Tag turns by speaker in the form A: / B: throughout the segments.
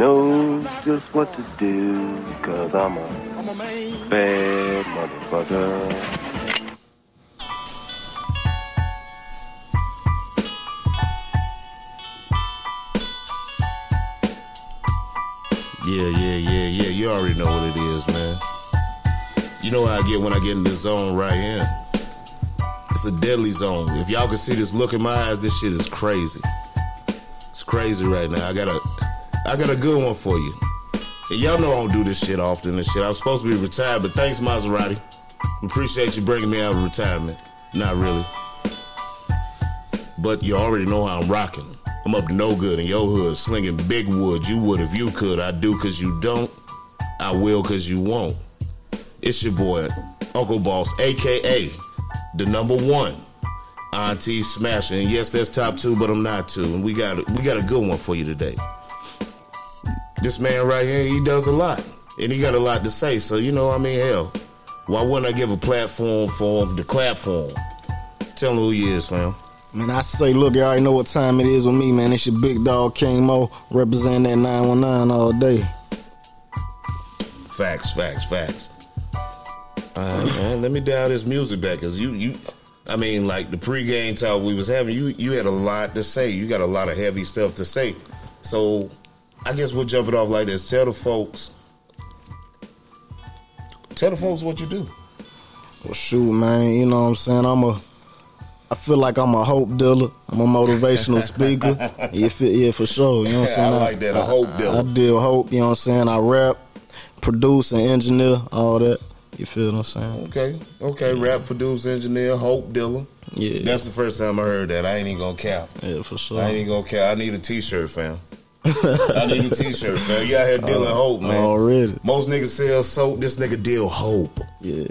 A: know just what to do, cause I'm a bad motherfucker.
B: Yeah, yeah, yeah, yeah. You already know what it is, man. You know how I get when I get in the zone right here. It's a deadly zone. If y'all can see this look in my eyes, this shit is crazy. It's crazy right now. I got a, I got a good one for you. And y'all know I don't do this shit often and shit. I'm supposed to be retired, but thanks, Maserati. Appreciate you bringing me out of retirement. Not really. But you already know how I'm rocking. I'm up to no good in your hood, slinging big wood. You would if you could. I do cause you don't. I will cause you won't. It's your boy, Uncle Boss, aka the number one. Auntie Smasher. And yes, that's top two, but I'm not two. And we got we got a good one for you today. This man right here, he does a lot. And he got a lot to say. So you know, I mean, hell, why wouldn't I give a platform for him to clap for him? Tell him who he is, fam.
C: Man, I say, look, you already know what time it is with me, man. It's your big dog King Moe representing that 919 all day.
B: Facts, facts, facts. All right, man. Let me dial this music back, cause you, you, I mean, like the pregame talk we was having, you, you had a lot to say. You got a lot of heavy stuff to say. So, I guess we'll jump it off like this. Tell the folks, tell the folks what you do.
C: Well, shoot, man, you know what I'm saying? I'm a, I feel like I'm a hope dealer. I'm a motivational speaker. Yeah, for, yeah, for sure. You know what I'm saying?
B: I like that, a hope dealer.
C: I, deal hope, you know what I'm saying? I rap, produce, and engineer, all that. You feel what I'm saying?
B: Okay, okay. Rap produce, engineer, hope dealer.
C: Yeah.
B: That's the first time I heard that. I ain't even gonna cap.
C: Yeah, for sure.
B: I ain't even gonna cap. I need a T-shirt, fam. I need a T-shirt, fam. You out here dealing uh, hope, man.
C: Already.
B: Most niggas sell soap. This nigga deal hope.
C: Yeah.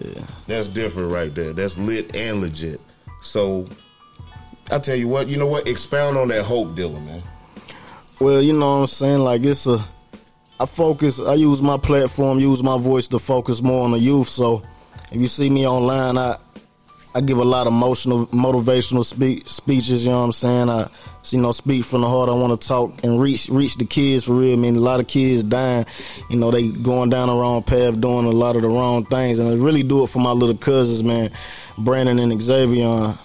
B: That's different right there. That's lit and legit. So, I tell you what. You know what? Expound on that hope dealer, man.
C: Well, you know what I'm saying? Like it's a I focus I use my platform, use my voice to focus more on the youth. So if you see me online, I I give a lot of emotional motivational spe- speeches, you know what I'm saying? I you know, speak from the heart. I want to talk and reach reach the kids for real. I mean, a lot of kids dying. You know, they going down the wrong path, doing a lot of the wrong things, and I really do it for my little cousins, man, Brandon and Xavier.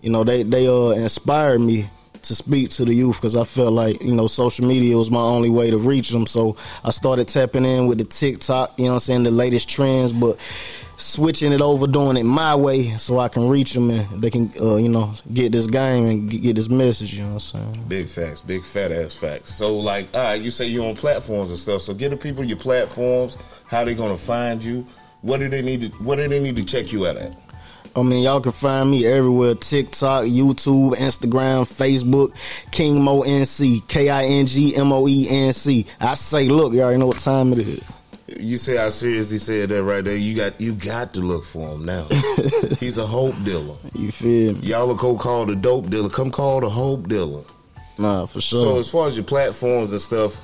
C: You know, they they uh inspired me to speak to the youth because I felt like you know social media was my only way to reach them. So I started tapping in with the TikTok, you know, what I'm saying the latest trends, but switching it over, doing it my way, so I can reach them and they can, uh, you know, get this game and get this message. You know what I'm saying?
B: Big facts, big fat ass facts. So, like, all right, you say you're on platforms and stuff. So, get the people your platforms. How they gonna find you? What do they need to? What do they need to check you out at?
C: I mean, y'all can find me everywhere TikTok, YouTube, Instagram, Facebook, King Moe NC, K I N G M O E N C. I say, look, you already know what time it is.
B: You say I seriously said that right there. You got you got to look for him now. He's a hope dealer.
C: You feel me?
B: Y'all are go call the dope dealer. Come call the hope dealer.
C: Nah, for sure.
B: So as far as your platforms and stuff,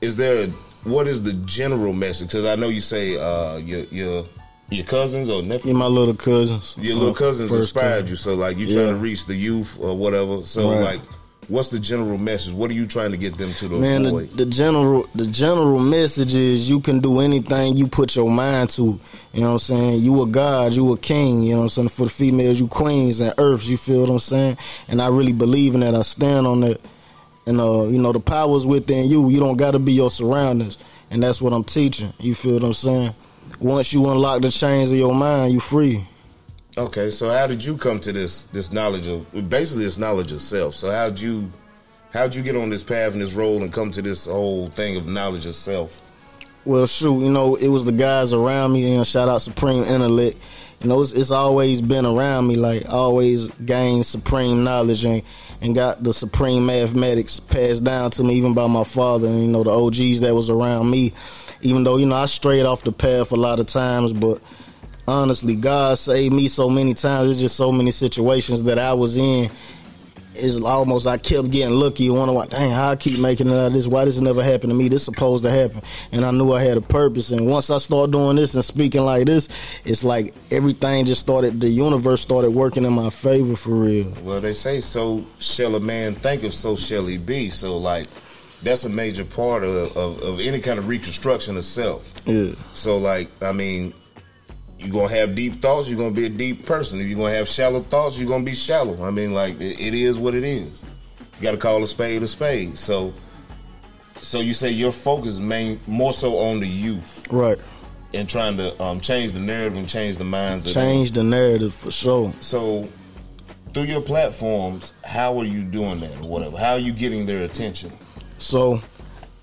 B: is there a, what is the general message? Because I know you say uh, your your your cousins or nephews.
C: Yeah, my little cousins.
B: Your little
C: Uh,
B: cousins inspired
C: cousin.
B: you, so like you
C: Yeah.
B: trying to reach the youth or whatever. So
C: Right.
B: like, what's the general message? What are you trying to get them to the
C: Man, the, the general the general message is you can do anything you put your mind to. You know what I'm saying? You a god, you a king. You know what I'm saying? For the females, you queens and earths. You feel what I'm saying? And I really believe in that. I stand on that. And uh, you know, the power's within you. You don't got to be your surroundings, and that's what I'm teaching. You feel what I'm saying? Once you unlock the chains of your mind, you free.
B: Okay, so how did you come to this this knowledge of basically this knowledge of self? So how'd you how'd you get on this path and this role and come to this whole thing of knowledge of self?
C: Well, shoot, you know, it was the guys around me. You know, shout out Supreme Intellect. You know, it's, it's always been around me. Like, always gained supreme knowledge and, and got the supreme mathematics passed down to me, even by my father and, you know, the OGs that was around me. Even though, you know, I strayed off the path a lot of times, but honestly, God saved me so many times. There's just so many situations that I was in. It's almost I kept getting lucky. Wondering, why, dang, how I keep making it out of this? Why this never happened to me? This supposed to happen, and I knew I had a purpose. And once I started doing this and speaking like this, it's like everything just started. The universe started working in my favor for real.
B: Well, they say so shall a man think of, so shall he be. So like, that's a major part of, of, of any kind of reconstruction of self.
C: Yeah.
B: So like, I mean, you're gonna have deep thoughts, you're gonna be a deep person. If you're gonna have shallow thoughts, you're gonna be shallow. I mean, like it, it is what it is. You gotta call a spade a spade. So so you say your focus main more so on the youth
C: Right.
B: and trying to um, change the narrative and change the minds.
C: Change the narrative for sure.
B: So through your platforms, how are you doing that or whatever? How are you getting their attention?
C: So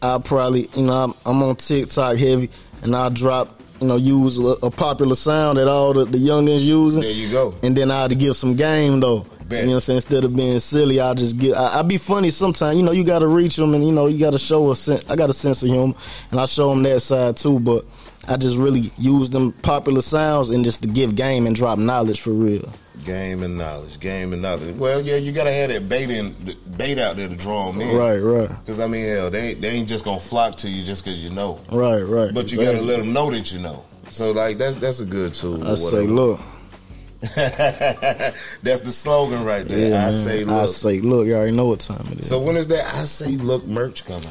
C: I probably, you know, I'm, I'm on TikTok heavy, and I drop, you know, use a, a popular sound that all the, the youngins using.
B: There you go.
C: And then I had to give some game though.
B: Bet.
C: You know what I'm saying? Instead of being silly, I just get. I, I be funny sometimes. You know, you got to reach them, and you know, you got to show a sense. I got a sense of humor, and I show them that side too. But I just really use them popular sounds and just to give game and drop knowledge for real.
B: Game and knowledge, game and knowledge. Well, yeah, you gotta have that bait in, bait out there to draw them in.
C: Right, right,
B: Because I mean, hell, they ain't, they ain't just gonna flock to you just because you know.
C: right, right.
B: But you gotta let them know that you know. So like that's that's a good tool.
C: I say, look,
B: that's the slogan right there.
C: yeah,
B: I
C: man.
B: say look.
C: I say, look. You already know what time it is.
B: so when is that? I say look merch coming.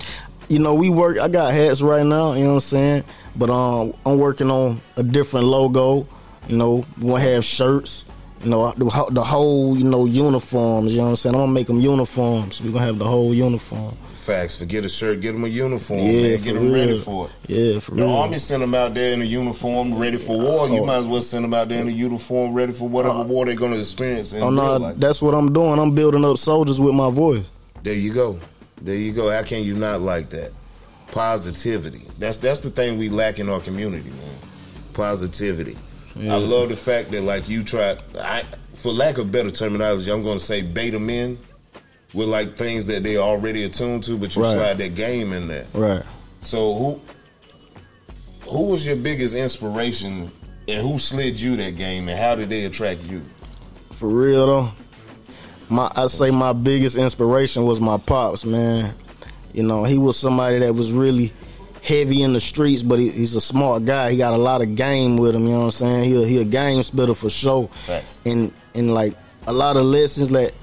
C: you know, we work. I got hats right now. You know what I'm saying? But um, I'm working on a different logo. You know, we gonna have shirts. You know, the, ho- the whole you know uniforms. You know what I'm saying? I'm gonna make them uniforms. We are gonna have the whole uniform.
B: Facts. Forget a shirt. Get them a uniform.
C: Yeah,
B: Get them ready for it.
C: Yeah, for
B: The
C: real.
B: The army sent them out there in a uniform, ready for war. You
C: Oh.
B: might as well send them out there in a uniform, ready for whatever uh, war they're going to experience.
C: Oh
B: real
C: no,
B: life.
C: that's what I'm doing. I'm building up soldiers with my voice.
B: There you go. There you go. How can you not like that? Positivity. That's that's the thing we lack in our community, man. Positivity. I love the fact that like you try. I, for lack of better terminology, I'm going to say beta men with like things that they already attuned to, but you
C: Right.
B: slide that game in there.
C: Right.
B: So who who was your biggest inspiration, and who slid you that game, and how did they attract you?
C: For real though, my I say my biggest inspiration was my pops, man. You know, he was somebody that was really heavy in the streets, but he, he's a smart guy. He got a lot of game with him. You know what I'm saying? He a, he a game spitter for sure. And and like a lot of lessons that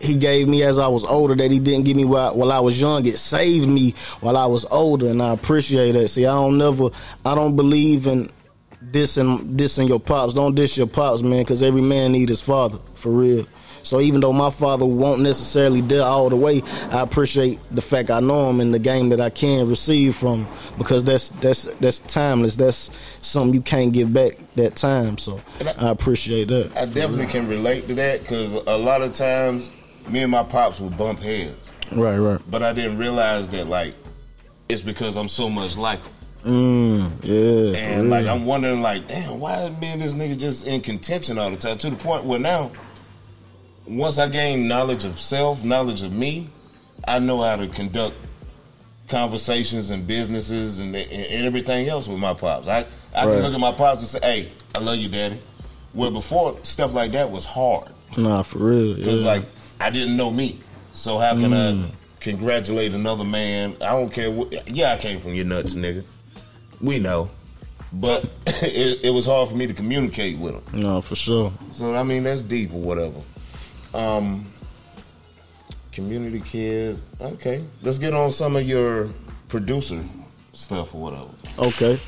C: he gave me as I was older that he didn't give me while, while I was young. It saved me while I was older, and I appreciate that. See, I don't never, I don't believe in dissing dissing your pops. Don't diss your pops, man, because every man need his father for real. So even though my father won't necessarily deal all the way, I appreciate the fact I know him in the game that I can receive from him, because that's that's that's timeless. That's something you can't give back that time. So I appreciate that.
B: I definitely can relate to that because a lot of times me and my pops would bump heads,
C: Right, right.
B: but I didn't realize that like it's because I'm so much like him.
C: Mm, yeah.
B: And like. I'm wondering, like, damn, why me and this nigga just in contention all the time? To the point where now, once I gain knowledge of self, knowledge of me, I know how to conduct conversations and businesses and, and everything else with my pops. I I
C: Right.
B: can look at my pops and say, "Hey, I love you, daddy." Where before stuff like that was hard
C: Nah, for real.
B: because
C: yeah.
B: like I didn't know me. So how can I mm. congratulate another man? I don't care. What, yeah, I came from your nuts, nigga. We know, but it, it was hard for me to communicate with him.
C: no, for sure.
B: So I mean, that's deep or whatever. Um, community kids. Okay, let's get on some of your producer stuff or whatever.
C: Okay.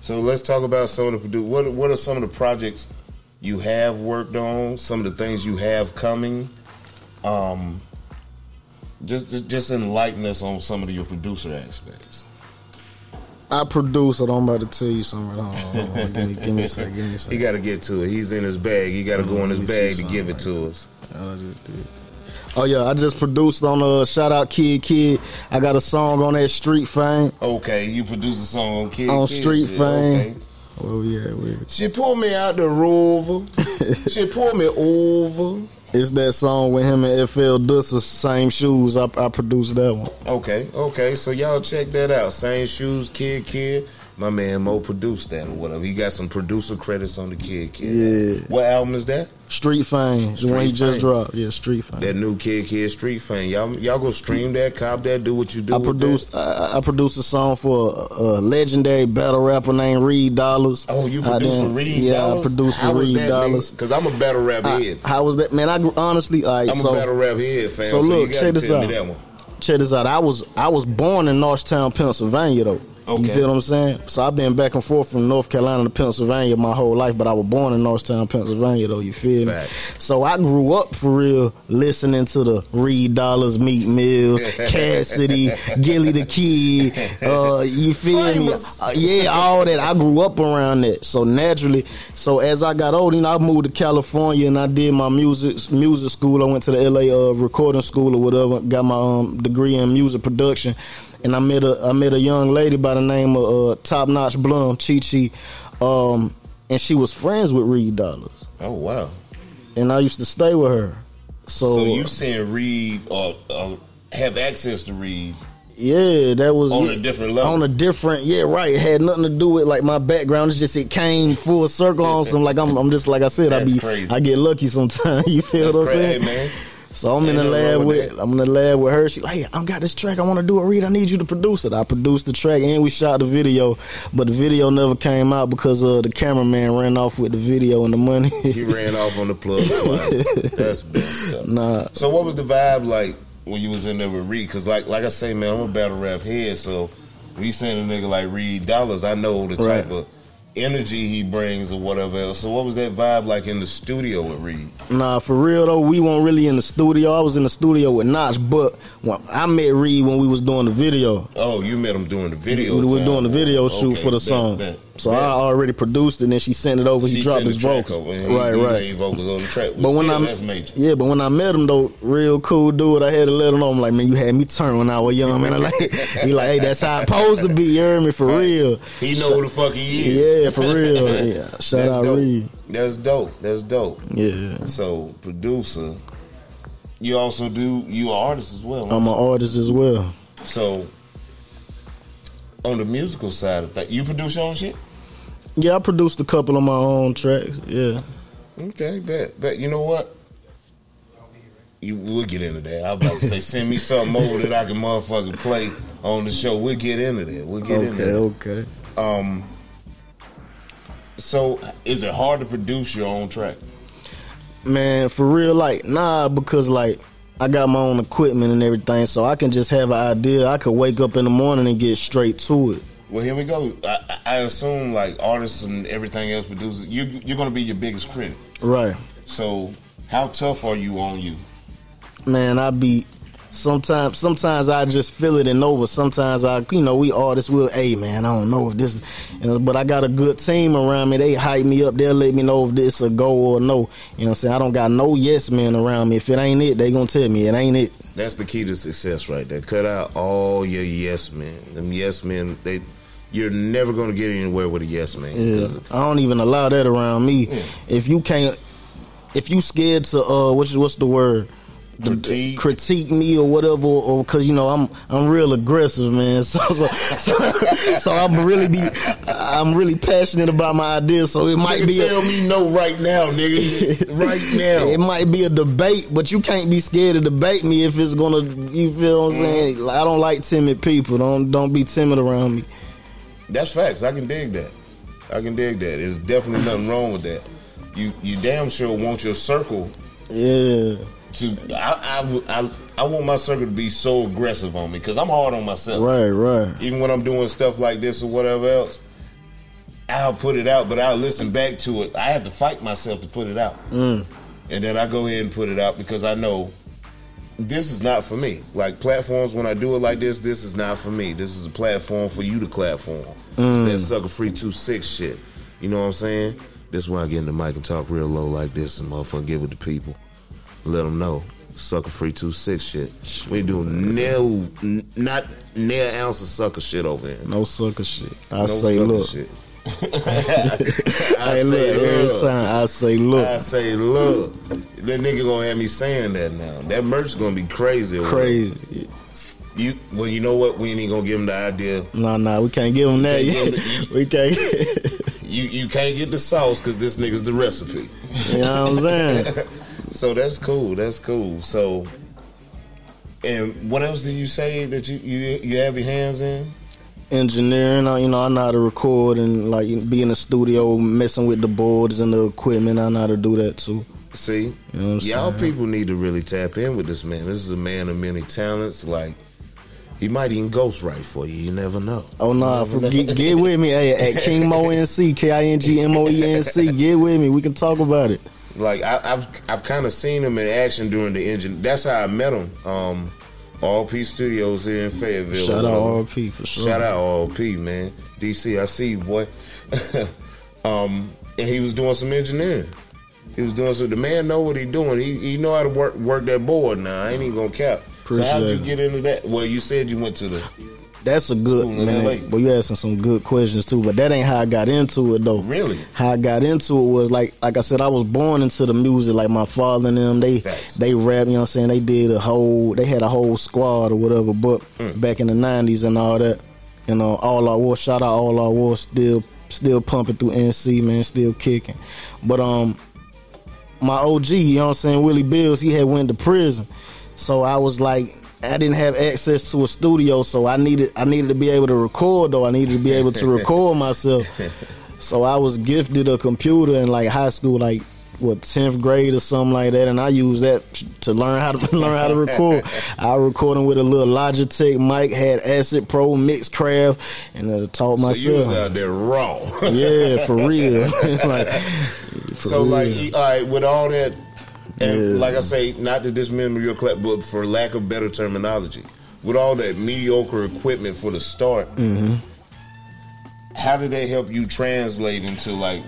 B: So let's talk about some of the produ- what what are some of the projects you have worked on, some of the things you have coming. Um just just, just enlighten us on some of your producer aspects.
C: I produce it. I'm about to tell you something. Hold on, hold on. Give me, give me a second. Give me a
B: He got to get to it. He's in his bag. He got to go in his bag to give it
C: right
B: to us.
C: I just did. Oh yeah, I just produced on uh shout out Kidd Kidd. I got a song on that Street Fame.
B: Okay, you produce a song on Kid
C: On
B: Kid
C: Street
B: shit.
C: Fame.
B: Okay.
C: Oh yeah, we
B: She pulled me out the rover. she pulled me over.
C: it's that song with him and FL Dussa, same shoes. I, I produced that one.
B: Okay, okay. So y'all check that out. Same shoes, Kidd Kidd. My man Moe produced that or whatever. He got some producer credits on the Kidd Kidd.
C: Yeah.
B: What album is that?
C: Street Fame, the one he
B: Street
C: just dropped. Yeah, Street Fame.
B: That new Kidd Kidd Street Fame. Y'all y'all go stream that, cop that, do what you do.
C: I produced. I, I produced a song for a, a legendary battle rapper named Reed Dollaz.
B: Oh, you
C: I
B: produced for Reed
C: Yeah,
B: Dollars?
C: I produced for Reed Dollaz.
B: Because I'm a battle rap
C: I-
B: head.
C: how was that, man? I honestly, like,
B: I'm
C: so
B: a battle rap head fan.
C: so
B: So,
C: look,
B: you
C: check this out.
B: me that one.
C: check this out. I was I was born in Norristown, Pennsylvania though.
B: Okay.
C: You feel what I'm saying? So I've been back and forth from North Carolina to Pennsylvania my whole life, but I was born in Norristown, Pennsylvania though. You feel me? So I grew up for real listening to the Reed Dollaz, Meek Mills, Cassidy, Gillie Da Kid. Uh, you feel
B: Famous.
C: me? Uh, yeah, all that. I grew up around that. So naturally, so as I got older, you know, I moved to California and I did my music music school. I went to the LA uh, recording school or whatever. Got my um, degree in music production. And I met a I met a young lady by the name of uh, Top Notch Blum, Chi Chi, um, and she was friends with Reed Dollaz.
B: Oh wow.
C: And I used to stay with her. So,
B: So you saying Reed or uh, have access to read?
C: Yeah, that was
B: On a different level.
C: On a different, yeah, right. It had nothing to do with like my background. It's just it came full circle on some. Like I'm, I'm just like I said, I be,
B: crazy.
C: I get lucky sometimes. You feel what I'm
B: Crazy,
C: saying?
B: man.
C: So I'm in the lab
B: with.
C: I'm in the lab with her. She like, hey, I got this track. I want to do a read. I need you to produce it. I produced the track and we shot the video, but the video never came out because uh, the cameraman ran off with the video and the money.
B: He ran off on the plug. twice. That's messed up.
C: nah,
B: So what was the vibe like when you was in there with Reed? Because like like I say, man, I'm a battle rap head. So we saying a nigga like Reed Dollaz, I know the type
C: Right.
B: of energy he brings or whatever else. So what was that vibe like in the studio with Reed?
C: Nah, for real though, we weren't really in the studio. I was in the studio with Notch, but I met Reed when we was doing the video.
B: Oh, you met him doing the video.
C: we were doing the video shoot
B: Okay,
C: for the
B: bet,
C: song.
B: bet,
C: so
B: bet.
C: I already produced it, and then she sent it over.
B: She
C: he dropped his vocals. right,
B: he
C: right.
B: vocals on the track.
C: But when
B: still,
C: I
B: that's major.
C: yeah, but when I met him though, real cool dude. I had to let him know. I'm like, man, you had me turn when I was young, man. I'm like, he like, hey, that's how it's supposed to be. You heard me for
B: Facts.
C: real.
B: He know who the fuck he is.
C: Yeah, for real. Yeah, shout
B: That's
C: out
B: dope.
C: Reed.
B: That's dope. That's dope.
C: Yeah,
B: So producer, you also do you an artist as well.
C: I'm an artist as well.
B: So on the musical side of things, you produce your own shit.
C: Yeah, I produced a couple of my own tracks. Yeah.
B: Okay, bet, bet. You know what? You we'll get into that. I was about to say, send me something over that I can motherfucking play on the show. We'll get into that. We'll get into
C: Okay,
B: that.
C: okay.
B: Um. So, is it hard to produce your own track?
C: Man, for real, like, nah, because like I got my own equipment and everything, so I can just have an idea. I could wake up in the morning and get straight to it.
B: Well, here we go. I, I assume like artists and everything else producers, you you're gonna be your biggest critic.
C: Right.
B: So, how tough are you on you?
C: Man, I be sometimes sometimes I just feel it and know, but sometimes I you know, we artists will, hey man, I don't know if this you know, but I got a good team around me. They hype me up, they'll let me know if this a go or no. You know what I'm saying? I don't got no yes men around me. If it ain't it, they gonna tell me it ain't it.
B: That's the key to success, right there. Cut out all your yes men. Them yes men, they you're never gonna get anywhere with a yes man.
C: Yeah, I don't even allow that around me. If you can't, if you scared to uh, what's what's the word?
B: Critique.
C: critique me or whatever, or because you know I'm I'm real aggressive, man. So so, so, so I'm really be I'm really passionate about my ideas. So it might
B: Nigga,
C: be a,
B: tell me no right now, nigga. right now, it
C: might be a debate, but you can't be scared to debate me if it's gonna. You feel what I'm mm. saying? Like, I don't like timid people. Don't don't be timid around me.
B: That's facts. I can dig that. I can dig that. There's definitely nothing wrong with that. You you damn sure want your circle
C: Yeah.
B: To. I I, I, I want my circle to be so aggressive on me because I'm hard on myself.
C: Right. Right.
B: even when I'm doing stuff like this or whatever else, I'll put it out, but I'll listen back to it. I have to fight myself to put it out. Mm. And then I go ahead and put it out because I know this is not for me. Like platforms, when I do it like this, this is not for me. This is a platform for you to clap for. It's that mm. sucker free 2 6 shit. You know what I'm saying? This is why I get in the mic and talk real low like this and motherfucker give it to people. Let them know. Sucker free 2 6 shit. We do nail, n- not near ounce of sucker shit over here.
C: No sucker shit. I
B: No
C: say, look.
B: shit. I
C: look,
B: say,
C: every
B: look.
C: time I say, look,
B: I say, look. That nigga gonna have me saying that now. That merch gonna be crazy.
C: crazy.
B: You well, you know what? We ain't even gonna give him the idea.
C: Nah, nah, we can't give him that yet. we can't.
B: You you can't get the sauce because this nigga's the recipe.
C: you know what I'm saying?
B: So that's cool. That's cool. So, and what else did you say that you you you have your hands in?
C: Engineering, I- you know, I know how to record and like be in the studio, messing with the boards and the equipment. I know how to do that too.
B: See,
C: know what I'm
B: y'all
C: saying?
B: people need to really tap in with this man. This is a man of many talents. Like He might even ghostwrite for you. You never know.
C: Oh no, nah, get, get, with me hey, at King Mo NC, K I N G M O E N C. Get with me. We can talk about it.
B: Like I, have I've kind of seen him in action during the engine. That's how I met him. Um, RP Studios here in Fayetteville.
C: Shout out RP for sure.
B: Shout out RP, man. DC, I see you, boy. um, and he was doing some engineering. He was doing so. The man know what he doing. He he know how to work work that board. Now I ain't even gonna cap. Appreciate so how did you get into that? Well, you said you went to the.
C: That's a good man. But you asking some good questions too. But that ain't how I got into it though.
B: Really?
C: How I got into it was like like I said, I was born into the music. Like my father and them, they Facts. they rap. You know what I'm saying? They did a whole. They had a whole squad or whatever. But mm. back in the '90s and all that, you know, all our war. Shout out all our war. Still still pumping through NC, man. Still kicking. But um, my OG, you know what I'm saying, Willie Bills, he had went to prison. So I was like, I didn't have access to a studio, so I needed I needed to be able to record though. I needed to be able to record myself. So I was gifted a computer in like high school, like what tenth grade or something like that, and I used that to learn how to learn how to record. I recording with a little Logitech mic, had Acid Pro, Mixcraft, and I taught myself. So you
B: was out there raw.
C: yeah, for real. like,
B: for so real. like, all right, with all that and like I say, not to dismember your clap, but for lack of better terminology, with all that mediocre equipment for the start,
C: mm-hmm.
B: how did they help you translate into like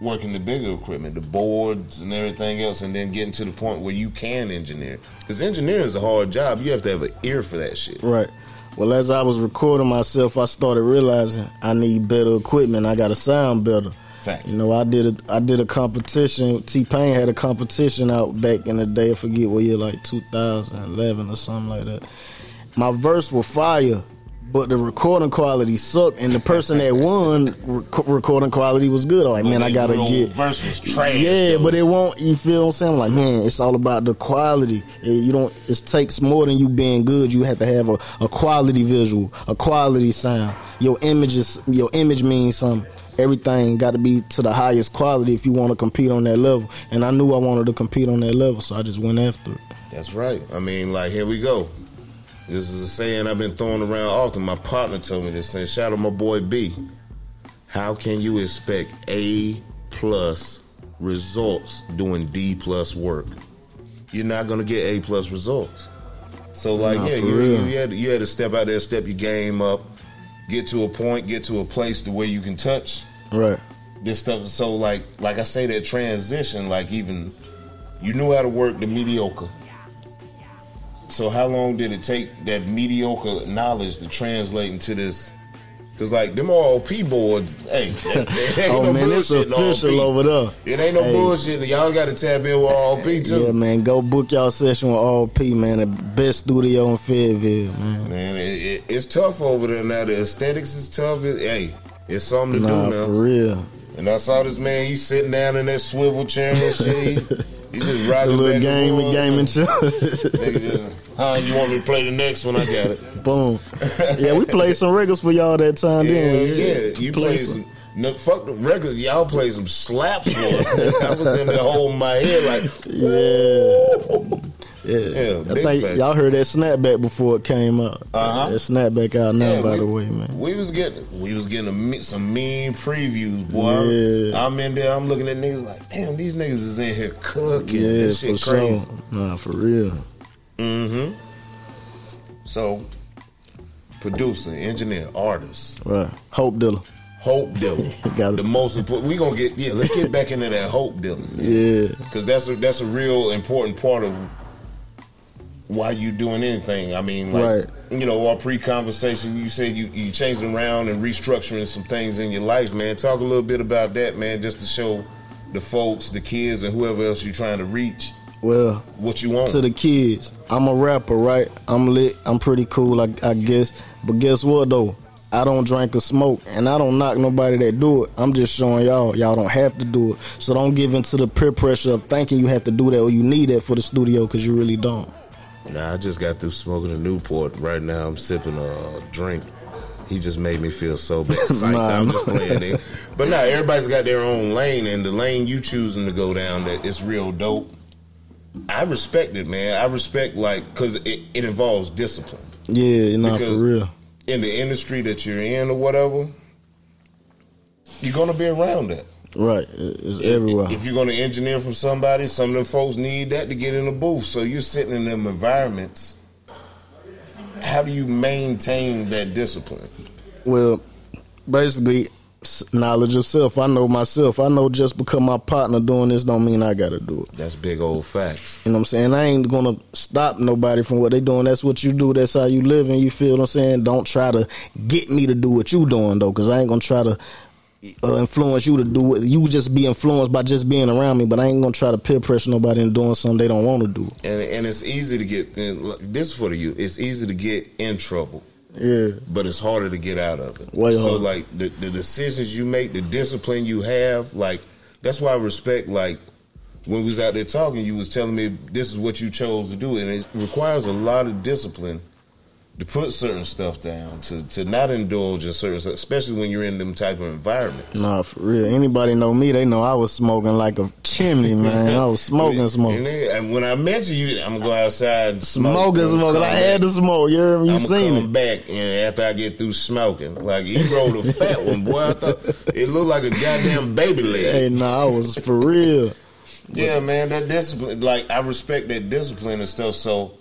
B: working the bigger equipment, the boards and everything else, and then getting to the point where you can engineer? Because engineering is a hard job. You have to have an ear for that shit.
C: Right. Well, as I was recording myself, I started realizing I need better equipment. I got to sound better.
B: Facts.
C: You know, I did a I did a competition. T Pain had a competition out back in the day. I forget what year, like 2011 or something like that. My verse was fire, but the recording quality sucked, and the person that won rec- recording quality was good. I'm like, man, I gotta get
B: verse was trash.
C: Yeah, though. but it won't. You feel what I'm saying? I'm like, man, it's all about the quality. you don't. It takes more than you being good. You have to have a, a quality visual, a quality sound. Your images, your image means something everything got to be to the highest quality if you want to compete on that level. And I knew I wanted to compete on that level, so I just went after it.
B: That's right. I mean, like here we go. This is a saying I've been throwing around often. My partner told me this. And shout out my boy B. How can you expect A plus results doing D plus work? You're not gonna get A plus results. So like, nah, yeah, you, you, had you had to step out there, step your game up, get to a point, get to a place the way you can touch
C: Right.
B: This stuff. So like like I say that transition, like even you knew how to work the mediocre. So how long did it take that mediocre knowledge to translate into this? Cause like them RP boards, hey,
C: oh no man, it's official over there.
B: It ain't no hey. bullshit. Y'all got to tap in with all P too.
C: Yeah, man, go book y'all session with RP, man. The best studio in Fayetteville, man.
B: Man, it, it, it's tough over there now. The aesthetics is tough. It, hey, it's something to
C: nah,
B: do now.
C: For real.
B: And I saw this man. He's sitting down in that swivel chair and shit. He, just rocking
C: the little game and gaming chair.
B: huh? You want me to play the next one? I got it.
C: Boom. Yeah, we played some records for y'all that time.
B: Yeah,
C: didn't
B: we? yeah. You played some. No, fuck the record. Y'all play some slaps for us. I was in there holding my head like,
C: yeah. Yeah, yeah I think facts. y'all heard that snapback before it came out.
B: Uh-huh.
C: That snapback out now, yeah, by we, the way, man.
B: We was getting, we was getting a, some mean previews, boy.
C: Yeah.
B: I'm in there, I'm looking at niggas like, damn, these niggas is in here cooking.
C: Yeah,
B: this shit
C: for
B: crazy.
C: Sure. Nah, for real.
B: Mm-hmm. So, producer, engineer, artist,
C: right? Hope dealer.
B: Hope dealer. the most important. We gonna get yeah. Let's get back into that hope dealer.
C: Yeah,
B: because that's a that's a real important part of why you doing anything. I mean, like,
C: right.
B: you know, our pre-conversation, you said you you changed around and restructuring some things in your life, man. Talk a little bit about that, man, just to show the folks, the kids, and whoever else you're trying to reach.
C: Well,
B: what you want
C: to the kids? I'm a rapper, right? I'm lit. I'm pretty cool, I, I guess. But guess what though? I don't drink or smoke, and I don't knock nobody that do it. I'm just showing y'all, y'all don't have to do it. So don't give into the peer pressure of thinking you have to do that or you need that for the studio because you really don't.
B: Nah, I just got through smoking a Newport. Right now, I'm sipping a drink. He just made me feel so bad. I'm just playing it. But now nah, everybody's got their own lane, and the lane you choosing to go down that it's real dope. I respect it, man. I respect like because it, it involves discipline.
C: Yeah, not for real.
B: in the industry that you're in or whatever, you're gonna be around that.
C: Right, it- it's everywhere.
B: If you're gonna engineer from somebody, some of them folks need that to get in the booth. So you're sitting in them environments. How do you maintain that discipline?
C: Well, basically, knowledge of self. I know myself. I know just because my partner doing this don't mean I got to do it.
B: That's big old facts.
C: You know what I'm saying? I ain't gonna stop nobody from what they doing. That's what you do. That's how you live. And you feel what I'm saying? Don't try to get me to do what you doing though, because I ain't gonna try to uh, influence you to do what you just be influenced by just being around me. But I ain't gonna try to peer pressure nobody into doing something they don't want to do.
B: And and it's easy to get. This is for you. It's easy to get in trouble.
C: Yeah,
B: but it's harder to get out of it.
C: Way
B: so
C: harder.
B: like the the decisions you make, the discipline you have, like that's why I respect like when we was out there talking, you was telling me this is what you chose to do, and it requires a lot of discipline to put certain stuff down, to to not indulge in certain stuff, especially when you're in them type of environments.
C: nah, for real. Anybody know me? They know I was smoking like a chimney, man. I was smoking,
B: And,
C: smoking.
B: and when I mention you, I'm gonna go outside and smoke.
C: Smoking, smoking. I had to smoke. You, heard me? you
B: I'm
C: seen
B: come
C: it.
B: back and after I get through smoking, like he rolled a fat one, boy. I thought it looked like a goddamn baby leg.
C: Hey, nah, I was for real.
B: Yeah, man, that discipline. Like I respect that discipline and stuff. So,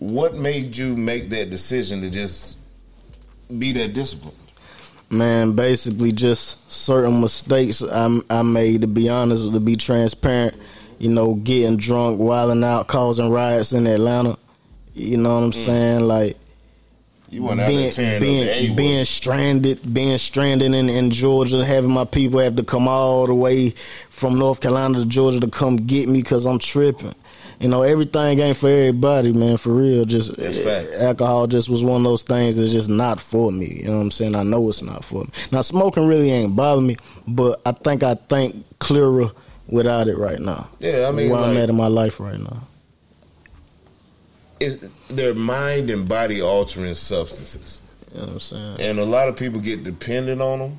B: what made you make that decision to just be that disciplined?
C: Man, basically just certain mistakes I, I made. To be honest, to be transparent, you know, getting drunk, wilding out, causing riots in Atlanta. You know what I'm mm. saying? Like
B: You went out there
C: being being,
B: up the A-Wood.
C: being stranded, being stranded in, in Georgia, having my people have to come all the way from North Carolina to Georgia to come get me because I'm tripping. You know, everything ain't for everybody, man. For real, just
B: facts.
C: Eh, alcohol just was one of those things that's just not for me. You know what I'm saying? I know it's not for me. Now, smoking really ain't bother me, but I think I think clearer without it right now.
B: Yeah, I mean,
C: where I'm
B: like-
C: at in my life right now.
B: It's, they're mind and body altering substances,
C: You know what I'm saying?
B: and a lot of people get dependent on them.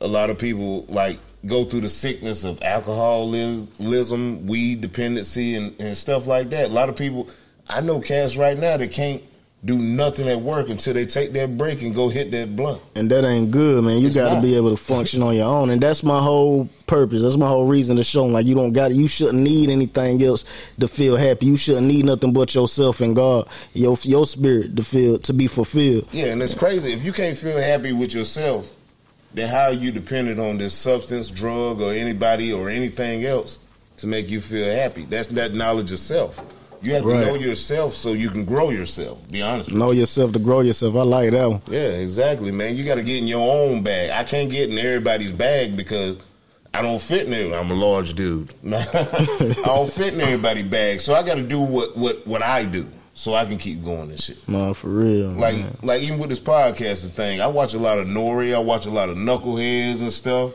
B: A lot of people like go through the sickness of alcoholism, weed dependency, and, and stuff like that. A lot of people, I know cats right now that can't do nothing at work until they take that break and go hit that blunt.
C: And that ain't good, man. You got to be able to function on your own, and that's my whole purpose. That's my whole reason to show 'em, like you don't got, you shouldn't need anything else to feel happy. You shouldn't need nothing but yourself and God, your your spirit to feel to be fulfilled.
B: Yeah, and it's crazy. If you can't feel happy with yourself, then how are you dependent on this substance, drug, or anybody or anything else to make you feel happy? That's that knowledge of self. You have
C: Right.
B: to know yourself so you can grow yourself. Be honest.
C: Know yourself to grow yourself. I like that one.
B: Yeah, exactly, man. You got to get in your own bag. I can't get in everybody's bag because I don't fit in it. I'm a large dude. I don't fit in everybody's bag, so I got to do what what what I do so I can keep going and shit.
C: Man, for real.
B: Like
C: man.
B: like even with this podcasting thing, I watch a lot of Nori, I watch a lot of knuckleheads and stuff.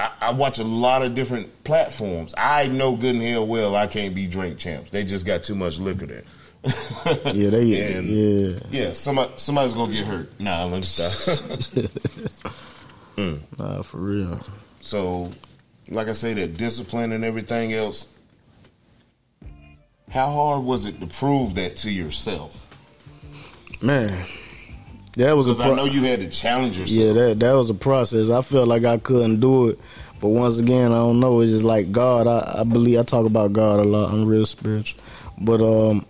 B: I, I watch a lot of different platforms. I know good and hell well I can't be drink champs. They just got too much liquor there.
C: yeah, they
B: And-
C: yeah.
B: Yeah, somebody somebody's gonna get hurt. Nah, let me stop. Mm.
C: Nah, for real.
B: so, like I say, that discipline and everything else. How hard was it to prove that to yourself?
C: Man, that was a
B: Because I know you had to challenge yourself.
C: yeah. That that was a process. I felt like I couldn't do it, but once again, I don't know. It's just like God. I, I believe I talk about God a lot. I'm real spiritual, but um,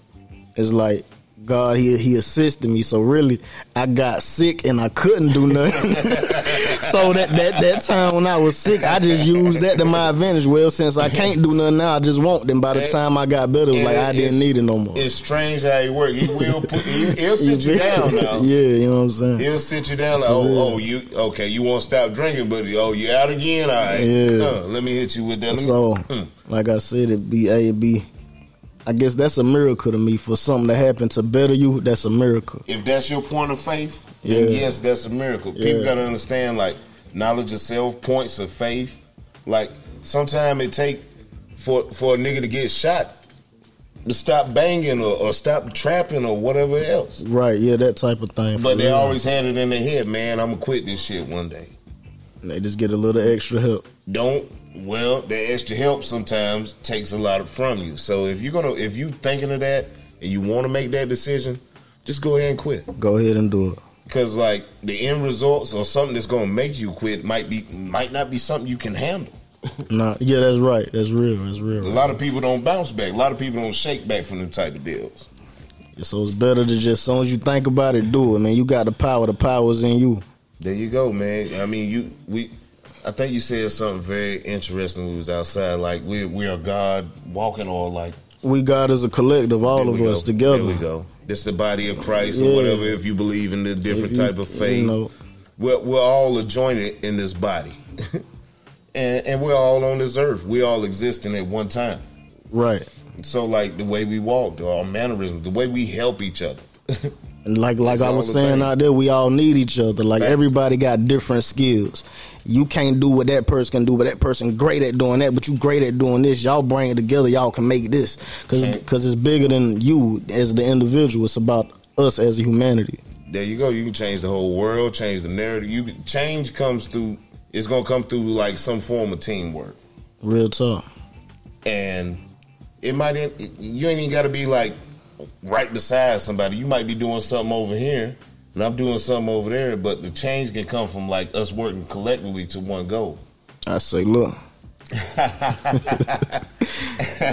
C: it's like God. He he assisted me. So really, I got sick and I couldn't do nothing. so that that that time when I was sick, I just used that to my advantage. Well, since I can't do nothing now, I just won't. Then by the time I got better, it was like I didn't need it no more.
B: It's strange how he work. He will put. He, he'll sit you down now.
C: yeah, you know what I'm saying.
B: He'll sit you down like, oh, oh, you okay? You won't stop drinking, but oh, you out again? All right,
C: Yeah.
B: Uh, let me hit you with that. Let me,
C: So,
B: Mm.
C: like I said, it be a be. I guess that's a miracle to me for something to happen to better you. That's a miracle.
B: if that's your point of faith, then
C: Yeah.
B: yes, that's a miracle.
C: Yeah.
B: People got to understand, like knowledge of self, points of faith. Like sometimes it take for for a nigga to get shot to stop banging or, or stop trapping or whatever else.
C: Right? Yeah, that type of thing.
B: But they
C: real.
B: always had it in their head, man. I'm gonna quit this shit one day.
C: they just get a little extra help.
B: don't well that extra help sometimes takes a lot from you so if you're gonna if you thinking of that and you want to make that decision just go ahead and quit.
C: Go ahead and do it.
B: Because like the end results or something that's gonna make you quit might be might not be something you can handle.
C: Nah, yeah, that's right. That's real. That's real.
B: A lot of people don't bounce back. A lot of people don't shake back from them type of deals.
C: So it's better to just, as soon as you think about it, do it, man. You got the power. The power's in you.
B: There you go, man. I mean, you we. I think you said something very interesting. when We was outside, like we we are God walking, or like
C: We got as a collective, all of us
B: go.
C: together.
B: There we go. This the body of Christ,
C: Yeah.
B: or whatever. If you believe in the different
C: you-
B: type of faith,
C: you know.
B: we're we're all jointed in this body, and and we're all on this earth. We all existing at one time.
C: Right.
B: So, like the way we walk, our mannerisms, the way we help each other.
C: And like like
B: That's
C: I was saying
B: thing.
C: out there, we all need each other. Like everybody got different skills. You can't do what that person can do, but that person great at doing that. But you great at doing this. Y'all bring it together. Y'all can make this because
B: Okay.
C: it's bigger than you as the individual. It's about us as a humanity.
B: there you go. You can change the whole world, change the narrative. You can, change comes through. It's gonna come through like some form of teamwork,
C: Real talk.
B: and it might. You ain't even got to be like right beside somebody. You might be doing something over here, and I'm doing something over there. But the change can come from like us working collectively to one goal.
C: I say, look.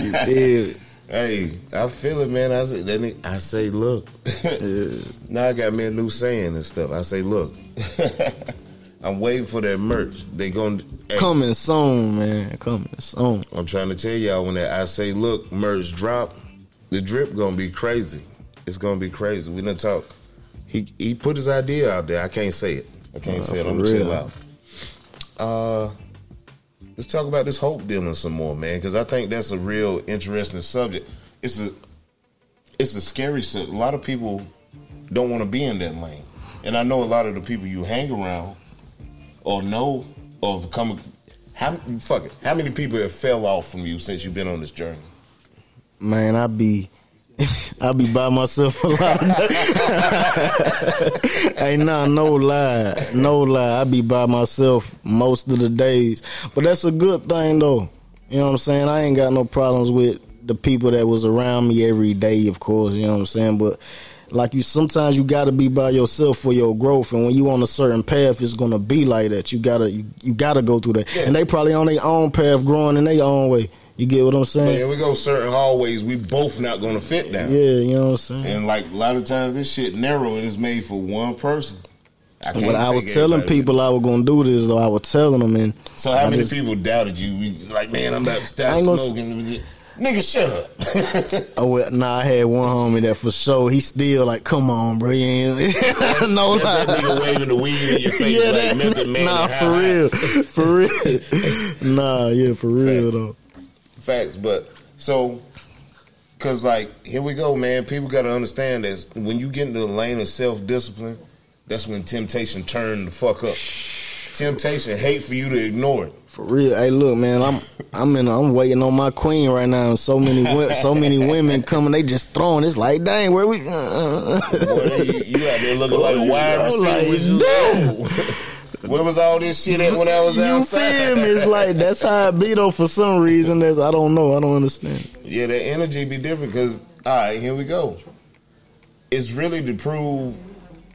C: you did.
B: Hey, I feel it, man. I say, then I say, look. now I got me a new saying and stuff. I say, look. I'm waiting for that merch. They gonna hey,
C: Coming soon, man. Coming soon.
B: I'm trying to tell y'all when that I say look merch drop, the drip gonna be crazy. It's gonna be crazy. We done talk. He he put his idea out there. I can't say it. I can't
C: Uh,
B: say it. I'm gonna chill
C: real.
B: out. Uh, let's talk about this hope dealing some more, man, because I think that's a real interesting subject. It's a it's a scary subject. A lot of people don't want to be in that lane, and I know a lot of the people you hang around or know or have come. How fuck it? How many people have fell off from you since you've been on this journey?
C: Man, I be I be by myself a lot. Ain't nah, no lie, no lie. I be by myself most of the days, but that's a good thing though. You know what I'm saying? I ain't got no problems with the people that was around me every day, of course. You know what I'm saying? But like you, sometimes you got to be by yourself for your growth, and when you on a certain path, it's gonna be like that. You gotta, you, you gotta go through that,
B: Yeah.
C: and they probably on their own path, growing in their own way. You get what I'm saying?
B: But here we go. Certain hallways we both not to fit down.
C: Yeah, you know what I'm saying.
B: And like a lot of times, this shit narrow and it's made for one person. I
C: But I was telling people I was gonna do this, though. I was telling them, and
B: So how
C: I
B: many
C: just-
B: people doubted you? We- Like, man, I'm not stop
C: ain't gonna
B: smoking. Nigga, shut up.
C: Oh well, nah, I had one homie that for sure. He still like, come on, bro. You ain't no
B: That's that nigga waving the weed in your face
C: Yeah,
B: like
C: that, nah, for
B: high.
C: real, for real. nah, yeah, for real though.
B: Facts, but so, cause like here we go, man. People got to understand that when you get into the lane of self discipline, that's when temptation turn the fuck up. Temptation hate for you to ignore it.
C: For real. Hey, look, man, I'm I'm in. I'm waiting on my queen right now. And so many so many women coming. They just throwing. It's like, dang, where we? Uh, uh, uh.
B: Boy, you, you out there looking like a wide receiver.
C: like,
B: you-. Where was all this shit at when I was
C: You
B: outside?
C: feel me? It's like that's how it be though. For some reason, that's I don't know. I don't understand.
B: Yeah, that energy be different because, all right, here we go. It's really to prove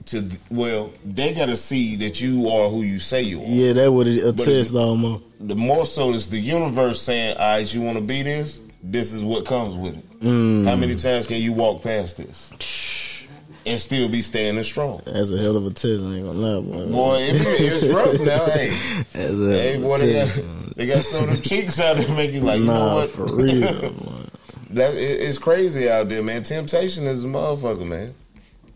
B: to, well, they got to see that you are who you say you are.
C: Yeah, that would
B: But
C: attest
B: it's-
C: almost.
B: The more so is the universe saying, all right, you want to be this? This is what comes with it.
C: Mm.
B: How many times can you walk past this? And still be standing strong.
C: That's a hell of a test. I ain't gonna lie, boy.
B: Boy, it, it's rough now. Hey, hey, boy, they got, they got some of them cheeks out there make you like, you know what?
C: for real.
B: That it, it's crazy out there, man. Temptation is a motherfucker, man.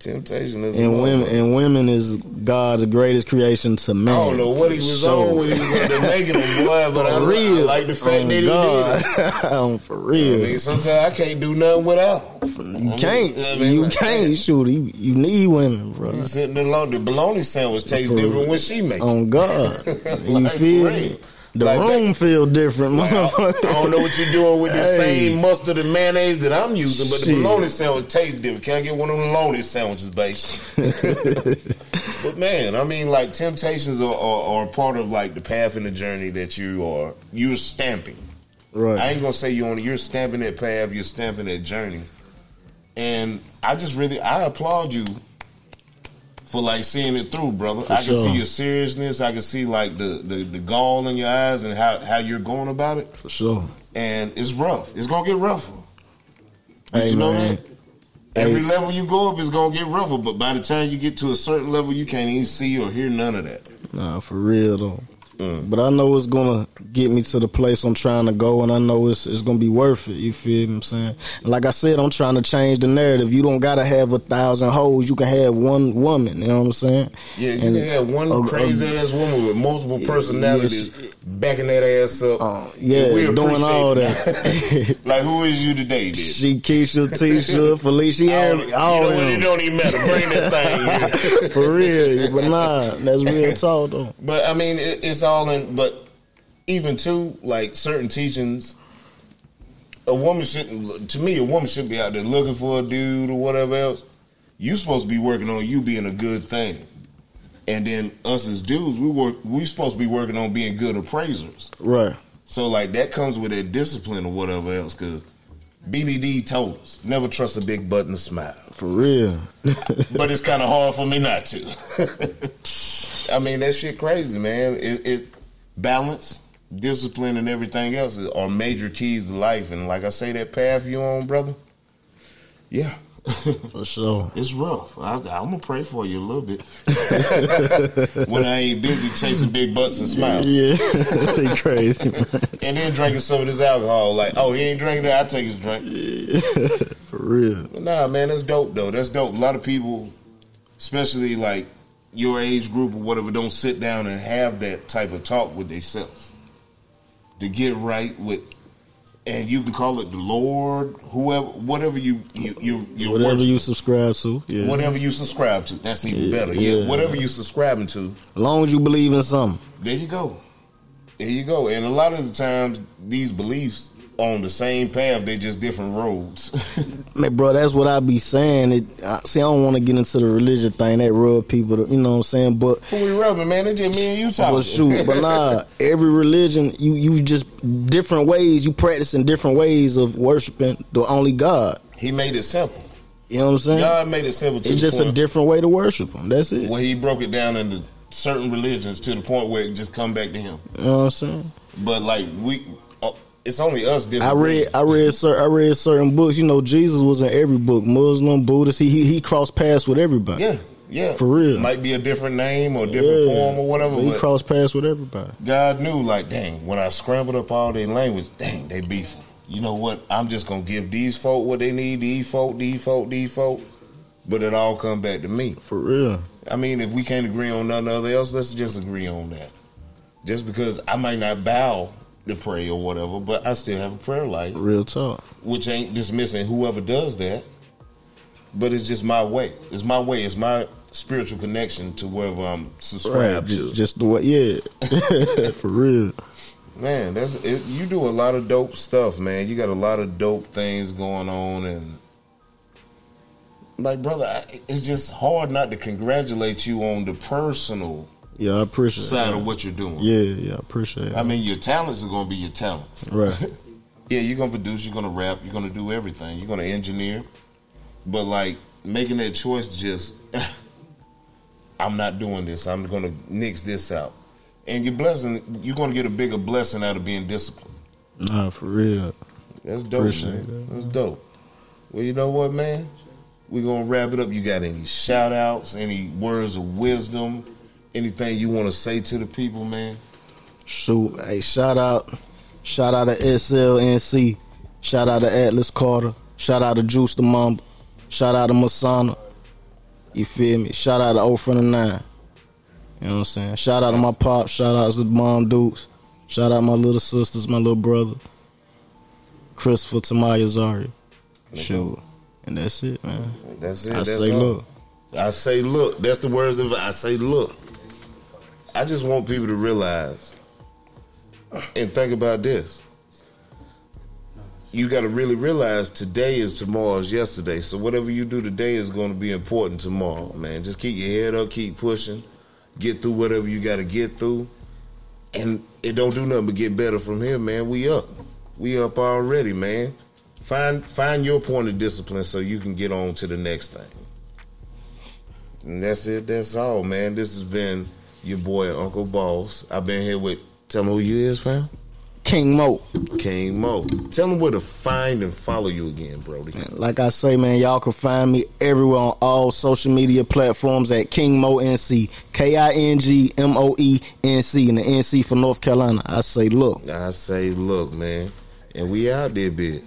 B: Temptation is
C: And women, and women is God's greatest creation to man.
B: I don't know what he was
C: So-
B: on when he was there making them, boy, but I,
C: For
B: I
C: real.
B: like the fact
C: On
B: that he
C: God.
B: did it.
C: On for
B: I
C: real.
B: mean, sometimes I can't do nothing without.
C: you can't.
B: I mean,
C: you
B: like-
C: can't shoot. You, you need women, bro.
B: You sitting alone, the bologna sandwich tastes
C: For-
B: different when she makes. Oh, it.
C: On God. You
B: Like,
C: feel
B: for
C: me? The
B: Like
C: room feel different,
B: Like, I,
C: motherfucker.
B: I don't know what you're doing with the
C: Hey.
B: same mustard and mayonnaise that I'm using, but the
C: Shit.
B: bologna sandwich tastes different. Can I get one of them bologna sandwiches, babe? but man, I mean, like temptations are, are, are part of like the path and the journey that you are you're stamping.
C: Right.
B: I ain't gonna say you on you're stamping that path, you're stamping that journey. And I just really I applaud you for like seeing it through, brother.
C: For
B: I can
C: sure.
B: see your seriousness. I can see like the, the the gall in your eyes and how how you're going about it.
C: For sure.
B: And it's rough. It's gonna get rougher.
C: Hey
B: you know
C: man.
B: that? Every
C: Hey.
B: level you go up is gonna get rougher, but by the time you get to a certain level, you can't even see or hear none of that.
C: Nah, for real though.
B: Mm.
C: But I know it's gonna get me to the place I'm trying to go, and I know it's it's gonna be worth it. You feel me? I'm saying, And like I said, I'm trying to change the narrative. You don't gotta have a thousand hoes. You can have one woman. You know what I'm saying?
B: Yeah, you
C: And
B: can have one
C: a- a-
B: crazy ass woman with multiple personalities backing that ass up.
C: Uh, yeah,
B: we
C: doing all that.
B: like, who is you today, dude?
C: she, Keisha, Tisha, Felicia,
B: All,
C: every-
B: you
C: all
B: know what? It don't even matter. Bring that thing. here.
C: For real, but nah, that's real talk though.
B: But I mean, it, it's all in. But even too, like certain teachings, a woman shouldn't. To me, a woman shouldn't be out there looking for a dude or whatever else. You supposed to be working on you being a good thing, and then us as dudes, we work. We supposed to be working on being good appraisers.
C: Right.
B: So like that comes with that discipline or whatever else. Because BBD told us never trust a big butt and smile.
C: For real.
B: but it's kind of hard for me not to. I mean, that shit crazy, man. It, it balance, discipline, and everything else are major keys to life. And like I say, that path you on, brother. Yeah,
C: For sure.
B: it's rough. I, I'm gonna pray for you a little bit when I ain't busy chasing big butts and smiles,
C: Yeah. They crazy, man.
B: and then drinking some of this alcohol. Like, oh, he ain't drinking that. I take his drink.
C: For real.
B: But nah, man, that's dope though. That's dope. A lot of people, especially like your age group or whatever, don't sit down and have that type of talk with themselves to get right with. And you can call it the Lord, whoever, whatever you you you, you
C: Whatever
B: worship,
C: you subscribe to. Yeah.
B: whatever you subscribe to. That's even
C: Yeah,
B: better. Yeah,
C: yeah.
B: whatever you subscribing to.
C: As long as you believe in something.
B: There you go. There you go. And a lot of the times, these beliefs on the same path, they just different roads.
C: Man, bro, that's what I be saying. It, I, see, I don't want to get into the religion thing. That rub people, to, you know what I'm saying? But,
B: Who we rubbing, man? It's just me and you talking.
C: but shoot, but nah, every religion, you you just different ways. You practicing different ways of worshiping the only God.
B: He made it simple.
C: You know what I'm saying?
B: God made it simple to
C: it's just a different way to worship Him. That's it.
B: when He broke it down into certain religions to the point where it just come back to Him.
C: You know what I'm saying?
B: But like we, it's only us.
C: I read, I read, cer- I read certain books. You know, Jesus was in every book. Muslim, Buddhist. He he, he crossed paths with everybody.
B: Yeah, yeah,
C: For real.
B: Might be a different name or different
C: Yeah.
B: form or whatever.
C: But he
B: But
C: crossed paths with everybody.
B: God knew, like, dang, when I scrambled up all their language, dang, they beefing. You know what? I'm just gonna give these folk what they need. These folk, these folk, these folk. But it all come back to me.
C: For real.
B: I mean, if we can't agree on nothing other else, let's just agree on that. Just because I might not bow to pray or whatever, but I still have a prayer life,
C: Real talk.
B: which ain't dismissing whoever does that. But it's just my way. It's my way. It's my spiritual connection to wherever I'm subscribed
C: Just,
B: to.
C: just the way. Yeah. For real.
B: Man, that's it, you do a lot of dope stuff, man. You got a lot of dope things going on, and like, brother, I, it's just hard not to congratulate you on the personal
C: Yeah, I appreciate
B: side
C: it.
B: of what you're doing.
C: Yeah, yeah, I appreciate it.
B: I mean, your talents are going to be your talents.
C: right.
B: Yeah, you're going to produce, you're going to rap, you're going to do everything. You're going to engineer. But, like, making that choice just, I'm not doing this. I'm going to nix this out. And your blessing, you're going to get a bigger blessing out of being disciplined.
C: Nah, for real.
B: That's dope,
C: Appreciate
B: man. That's dope. Well, you know what, man? We're going to wrap it up. You got any shout outs, any words of wisdom, anything you want to say to the people, man?
C: Shoot, hey, shout out, shout out to SLNC, shout out to Atlas Carter, shout out to Juice the Mamba, shout out to Masana. You feel me? Shout out to O from the Nine. You know what I'm saying? Shout out to my pop, shout out to the mom dukes, shout out my little sisters, my little brother, Christopher Tamaya Zari. Shoot. And that's it, man.
B: That's it.
C: I
B: That's
C: say,
B: all.
C: look.
B: I say, look. That's the words of I say, look. I just want people to realize and think about this. You got to really realize today is tomorrow's yesterday. So whatever you do today is going to be important tomorrow, man. Just keep your head up, keep pushing, get through whatever you got to get through, and it don't do nothing but get better from here, man. We up, we up already, man. Find find your point of discipline so you can get on to the next thing. And that's it. That's all, man. This has been your boy Uncle Boss. I've been here with. Tell me who you is, fam.
C: King Moe.
B: King Moe. Tell them where to find and follow you again, Brody.
C: Like I say, man, y'all can find me everywhere on all social media platforms at King Moe NC. K I N G M O E N C. And the NC for North Carolina. I say, look.
B: I say, look, man. And we out there, bitch.